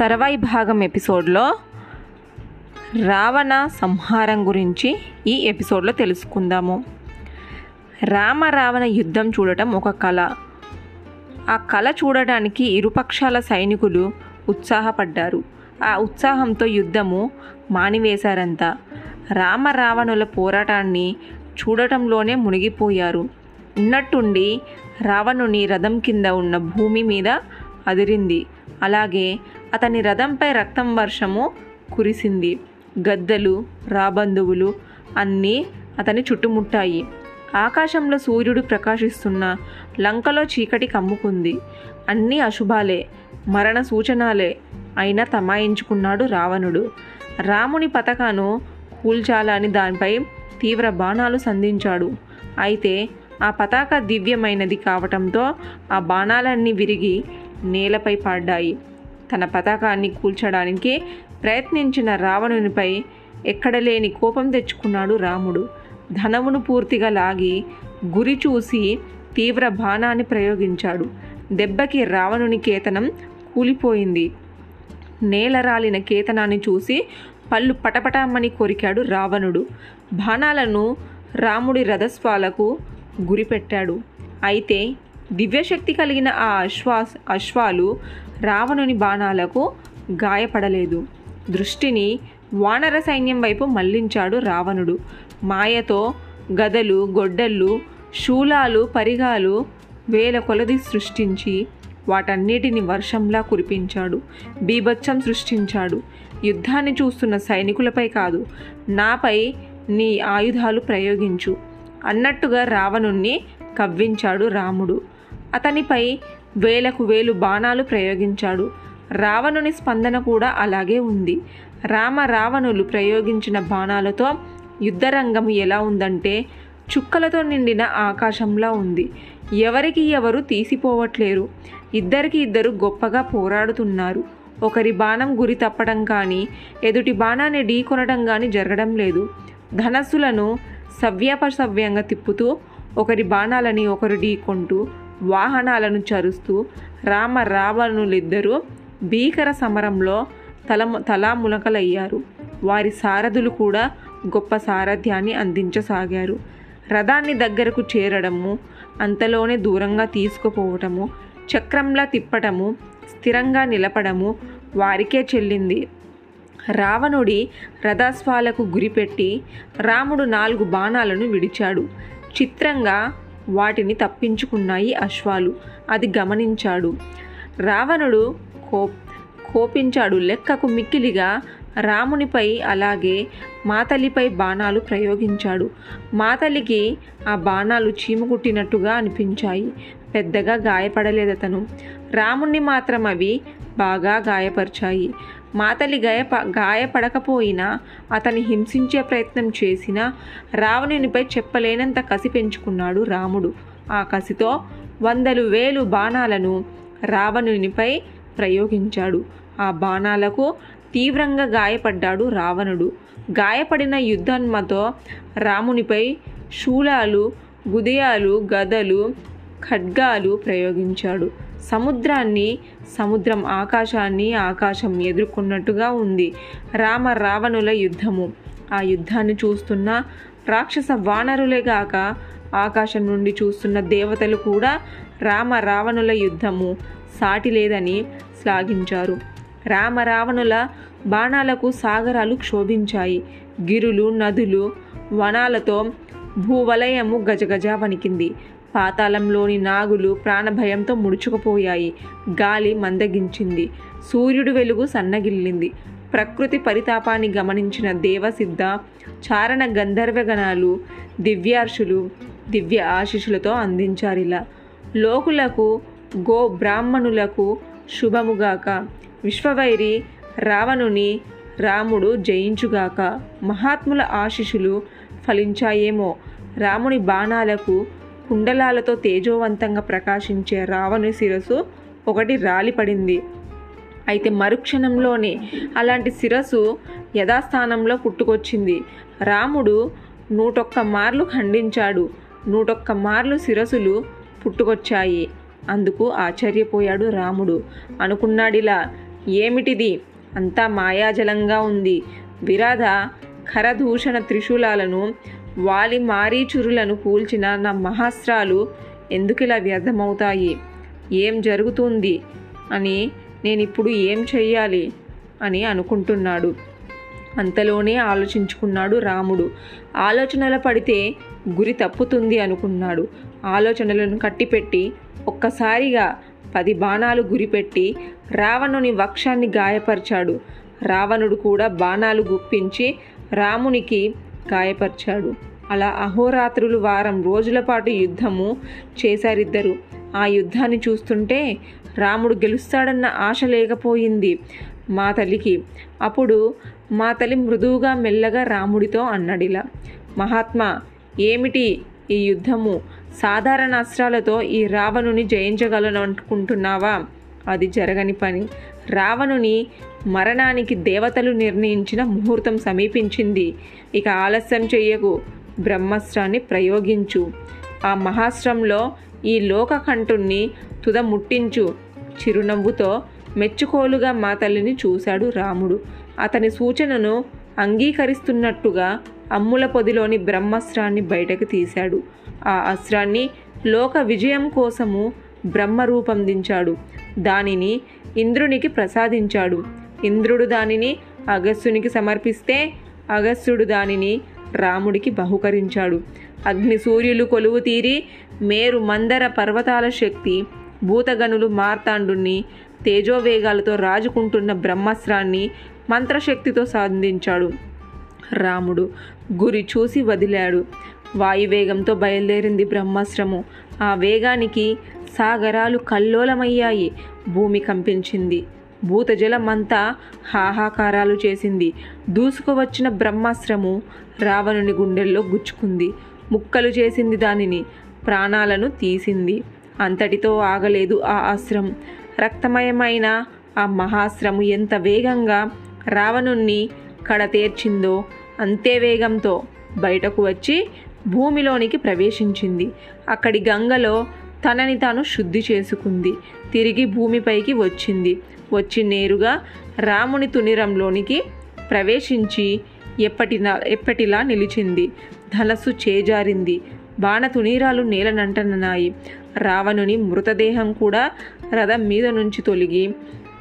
తర్వాయి భాగం ఎపిసోడ్లో రావణ సంహారం గురించి ఈ ఎపిసోడ్లో తెలుసుకుందాము. రామ రావణ యుద్ధం చూడటం ఒక కళ. ఆ కళ చూడడానికి ఇరుపక్షాల సైనికులు ఉత్సాహపడ్డారు. ఆ ఉత్సాహంతో యుద్ధము మానివేశారంతా. రామ రావణుల పోరాటాన్ని చూడటంలోనే మునిగిపోయారు. ఉన్నట్టుండి రావణుని రథం కింద ఉన్న భూమి మీద అదిరింది. అలాగే అతని రథంపై రక్తం వర్షము కురిసింది. గద్దలు రాబంధువులు అన్నీ అతని చుట్టుముట్టాయి. ఆకాశంలో సూర్యుడు ప్రకాశిస్తున్న లంకలో చీకటి కమ్ముకుంది. అన్నీ అశుభాలే మరణ సూచనాలే అయినా తమాయించుకున్నాడు రావణుడు. రాముని పతకాను కూల్చాలని దానిపై తీవ్ర బాణాలు సంధించాడు. అయితే ఆ పతాక దివ్యమైనది కావటంతో ఆ బాణాలన్నీ విరిగి నేలపై పడ్డాయి. తన పతాకాన్ని కూల్చడానికి ప్రయత్నించిన రావణునిపై ఎక్కడలేని కోపం తెచ్చుకున్నాడు రాముడు. ధనమును పూర్తిగా లాగి గురి చూసి తీవ్ర బాణాన్ని ప్రయోగించాడు. దెబ్బకి రావణుని కేతనం కూలిపోయింది. నేల రాలిన కేతనాన్ని చూసి పళ్ళు పటపటామని కొరికాడు రావణుడు. బాణాలను రాముడి రథస్వాలకు గురిపెట్టాడు. అయితే దివ్యశక్తి కలిగిన ఆ అశ్వాస్ అశ్వాలు రావణుని బాణాలకు గాయపడలేదు. దృష్టిని వానర సైన్యం వైపు మళ్ళించాడు రావణుడు. మాయతో గదలు గొడ్డళ్ళు శూలాలు పరిగాలు వేల కొలది సృష్టించి వాటన్నిటిని వర్షంలా కురిపించాడు. బీభత్సం సృష్టించాడు. యుద్ధాన్ని చూస్తున్న సైనికులపై కాదు నాపై నీ ఆయుధాలు ప్రయోగించు. అన్నట్టుగా రావణుణ్ణి కవ్వించాడు రాముడు. అతనిపై వేలకు వేలు బాణాలు ప్రయోగించాడు. రావణుని స్పందన కూడా అలాగే ఉంది. రామ రావణులు ప్రయోగించిన బాణాలతో యుద్ధరంగం ఎలా ఉందంటే చుక్కలతో నిండిన ఆకాశంలా ఉంది. ఎవరికి ఎవరు తీసిపోవట్లేరు. ఇద్దరికి ఇద్దరు గొప్పగా పోరాడుతున్నారు. ఒకరి బాణం గురి తప్పడం కానీ ఎదుటి బాణాన్ని ఢీకొనడం కానీ జరగడం లేదు. ధనస్సులను సవ్యాపసవ్యంగా తిప్పుతూ ఒకరి బాణాలని ఒకరు ఢీకొంటూ వాహనాలను చరుస్తూ రామ రావణులిద్దరూ భీకర సమరంలో తల తలా ములకలయ్యారు వారి సారథులు కూడా గొప్ప సారథ్యాన్ని అందించసాగారు. రథాన్ని దగ్గరకు చేరడము అంతలోనే దూరంగా తీసుకుపోవటము చక్రంలా తిప్పటము స్థిరంగా నిలపడము వారికే చెల్లింది. రావణుడి రథాస్వాలకు గురిపెట్టి రాముడు నాలుగు బాణాలను విడిచాడు. చిత్రంగా వాటిని తప్పించుకున్నాయి అశ్వాలు. అది గమనించాడు. రావణుడు కో కోపించాడు లెక్కకు మిక్కిలిగా. రామునిపై అలాగే మాతలిపై బాణాలు ప్రయోగించాడు. మాతలికి ఆ బాణాలు చీమకుట్టినట్టుగా అనిపించాయి. పెద్దగా గాయపడలేదతను. రాముణ్ణి మాత్రం అవి బాగా గాయపరిచాయి. మాతలి గాయప గాయపడకపోయినా అతని హింసించే ప్రయత్నం చేసినా రావణునిపై చెప్పలేనంత కసి పెంచుకున్నాడు రాముడు. ఆ కసితో వందలు వేలు బాణాలను రావణునిపై ప్రయోగించాడు. ఆ బాణాలకు తీవ్రంగా గాయపడ్డాడు రావణుడు. గాయపడిన యుద్ధన్మతో రామునిపై శూలాలు గుదయాలు గదలు ఖడ్గాలు ప్రయోగించాడు. సముద్రాన్ని సముద్రం ఆకాశాన్ని ఆకాశం ఎదుర్కొన్నట్టుగా ఉంది. రామ రావణుల యుద్ధము. ఆ యుద్ధాన్ని చూస్తున్న రాక్షస వానరులే గాక ఆకాశం నుండి చూస్తున్న దేవతలు కూడా రామ రావణుల యుద్ధము సాటి లేదని శ్లాఘించారు. రామ రావణుల బాణాలకు సాగరాలు క్షోభించాయి. గిరులు నదులు వనాలతో భూవలయము గజగజ వణికింది. పాతాళంలోని నాగులు ప్రాణభయంతో ముడుచుకుపోయాయి. గాలి మందగించింది. సూర్యుడు వెలుగు సన్నగిల్లింది. ప్రకృతి పరితాపాన్ని గమనించిన దేవసిద్ధ చారణ గంధర్వగణాలు దివ్యార్షులు దివ్య ఆశీషులతో అందించారిలా. లోకులకు గో బ్రాహ్మణులకు శుభముగాక. విశ్వవైరి రావణుని రాముడు జయించుగాక. మహాత్ముల ఆశీషులు ఫలించాయేమో. రాముని బాణాలకు కుండలాలతో తేజోవంతంగా ప్రకాశించే రావణు శిరస్సు ఒకటి రాలిపడింది అయితే మరుక్షణంలోనే అలాంటి శిరస్సు యథాస్థానంలో పుట్టుకొచ్చింది. రాముడు నూటొక్క మార్లు ఖండించాడు. నూటొక్క మార్లు శిరసులు పుట్టుకొచ్చాయి. అందుకు ఆశ్చర్యపోయాడు రాముడు. అనుకున్నాడిలా ఏమిటిది? అంతా మాయాజలంగా ఉంది. విరాధ ఖరదూషణ త్రిశూలాలను వాలి మారీచురులను కూల్చిన నా మహాస్త్రాలు ఎందుకిలా వ్యర్థమవుతాయి? ఏం జరుగుతుంది? అని నేను ఇప్పుడు ఏం చెయ్యాలి? అని అనుకుంటున్నాడు. అంతలోనే ఆలోచించుకున్నాడు రాముడు. ఆలోచనల పడితే గురి తప్పుతుంది అనుకున్నాడు. ఆలోచనలను కట్టిపెట్టి ఒక్కసారిగా పది బాణాలు గురిపెట్టి రావణుని వక్షాన్ని గాయపరిచాడు. రావణుడు కూడా బాణాలు గుప్పించి రామునికి గాయపరిచాడు. అలా అహోరాత్రులు వారం రోజుల పాటు యుద్ధము చేశారిద్దరు. ఆ యుద్ధాన్ని చూస్తుంటే రాముడు గెలుస్తాడన్న ఆశ లేకపోయింది మా తల్లికి. అప్పుడు మా తల్లి మృదువుగా మెల్లగా రాముడితో అన్నడిలా. మహాత్మా ఏమిటి ఈ యుద్ధము? సాధారణ అస్త్రాలతో ఈ రావణుని జయించగలను అనుకుంటున్నావా అది జరగని పని. రావణుని మరణానికి దేవతలు నిర్ణయించిన ముహూర్తం సమీపించింది. ఇక ఆలస్యం చెయ్యకు. బ్రహ్మాస్త్రాన్ని ప్రయోగించు. ఆ మహాస్త్రంలో ఈ లోకకంఠుణ్ణి తుద ముట్టించు. చిరునవ్వుతో మెచ్చుకోలుగా మా తల్లిని చూశాడు రాముడు. అతని సూచనను అంగీకరిస్తున్నట్టుగా అమ్ముల పొదిలోని బ్రహ్మాస్త్రాన్ని బయటకు తీశాడు. ఆ అస్త్రాన్ని లోక విజయం కోసము బ్రహ్మ రూపొందించాడు దానిని ఇంద్రునికి ప్రసాదించాడు. ఇంద్రుడు దానిని అగస్సునికి సమర్పిస్తే అగస్త్యుడు దానిని రాముడికి బహుకరించాడు. అగ్ని సూర్యులు కొలువు తీరి మేరు మందర పర్వతాల శక్తి భూతగనులు మార్తాండుని తేజోవేగాలతో రాజుకుంటున్న బ్రహ్మాస్త్రాన్ని మంత్రశక్తితో సాధించాడు. రాముడు గురి చూసి వదిలాడు. వాయువేగంతో బయలుదేరింది బ్రహ్మాస్త్రము. ఆ వేగానికి సాగరాలు కల్లోలమయ్యాయి. భూమి కంపించింది. భూతజలమంతా హాహాకారాలు చేసింది. దూసుకువచ్చిన బ్రహ్మాస్త్రము రావణుని గుండెల్లో గుచ్చుకుంది. ముక్కలు చేసింది దానిని ప్రాణాలను తీసింది. అంతటితో ఆగలేదు ఆ ఆశ్రం. రక్తమయమైన ఆ మహాశ్రము ఎంత వేగంగా రావణుణ్ణి కడతేర్చిందో అంతే వేగంతో బయటకు వచ్చి భూమిలోనికి ప్రవేశించింది. అక్కడి గంగలో తనని తాను శుద్ధి చేసుకుంది. తిరిగి భూమిపైకి వచ్చింది. వచ్చి నేరుగా రాముని తునిరంలోనికి ప్రవేశించి ఎప్పటిలా ఎప్పటిలా నిలిచింది. ధనస్సు చేజారింది. బాణ తునీరాలు నేలనంటనన్నాయి రావణుని మృతదేహం కూడా రథం మీద నుంచి తొలగి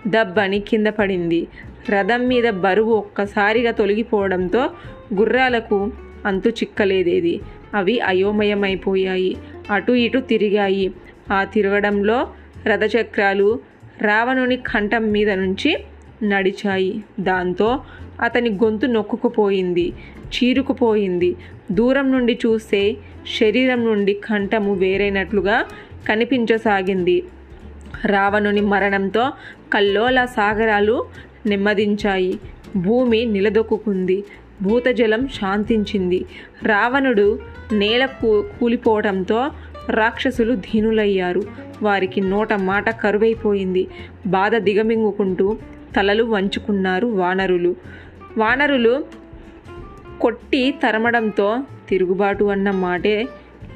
దబ్బని కింద పడింది. రథం మీద బరువు ఒక్కసారిగా తొలగిపోవడంతో గుర్రాలకు అంతు చిక్కలేదేది. అవి అయోమయమైపోయాయి. అటు ఇటు తిరిగాయి. ఆ తిరగడంలో రథచక్రాలు రావణుని కంఠం మీద నుంచి నడిచాయి. దాంతో అతని గొంతు నొక్కుకుపోయింది చీరుకుపోయింది. దూరం నుండి చూస్తే శరీరం నుండి కంఠము వేరైనట్లుగా కనిపించసాగింది. రావణుని మరణంతో కల్లోల సాగరాలు నెమ్మదించాయి. భూమి నిలదొక్కుంది భూతజలం శాంతించింది. రావణుడు నేల కూలిపోవడంతో రాక్షసులు ధీనులయ్యారు వారికి నోట మాట కరువైపోయింది. బాధ దిగమింగుకుంటూ తలలు వంచుకున్నారు వానరులు. వానరులు కొట్టి తరమడంతో తిరుగుబాటు అన్న మాటే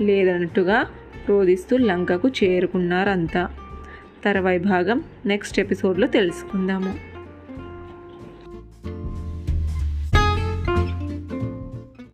లేదన్నట్టుగా రోధిస్తూ లంకకు చేరుకున్నారంతా. తర్వాయి భాగం నెక్స్ట్ ఎపిసోడ్లో తెలుసుకుందాము.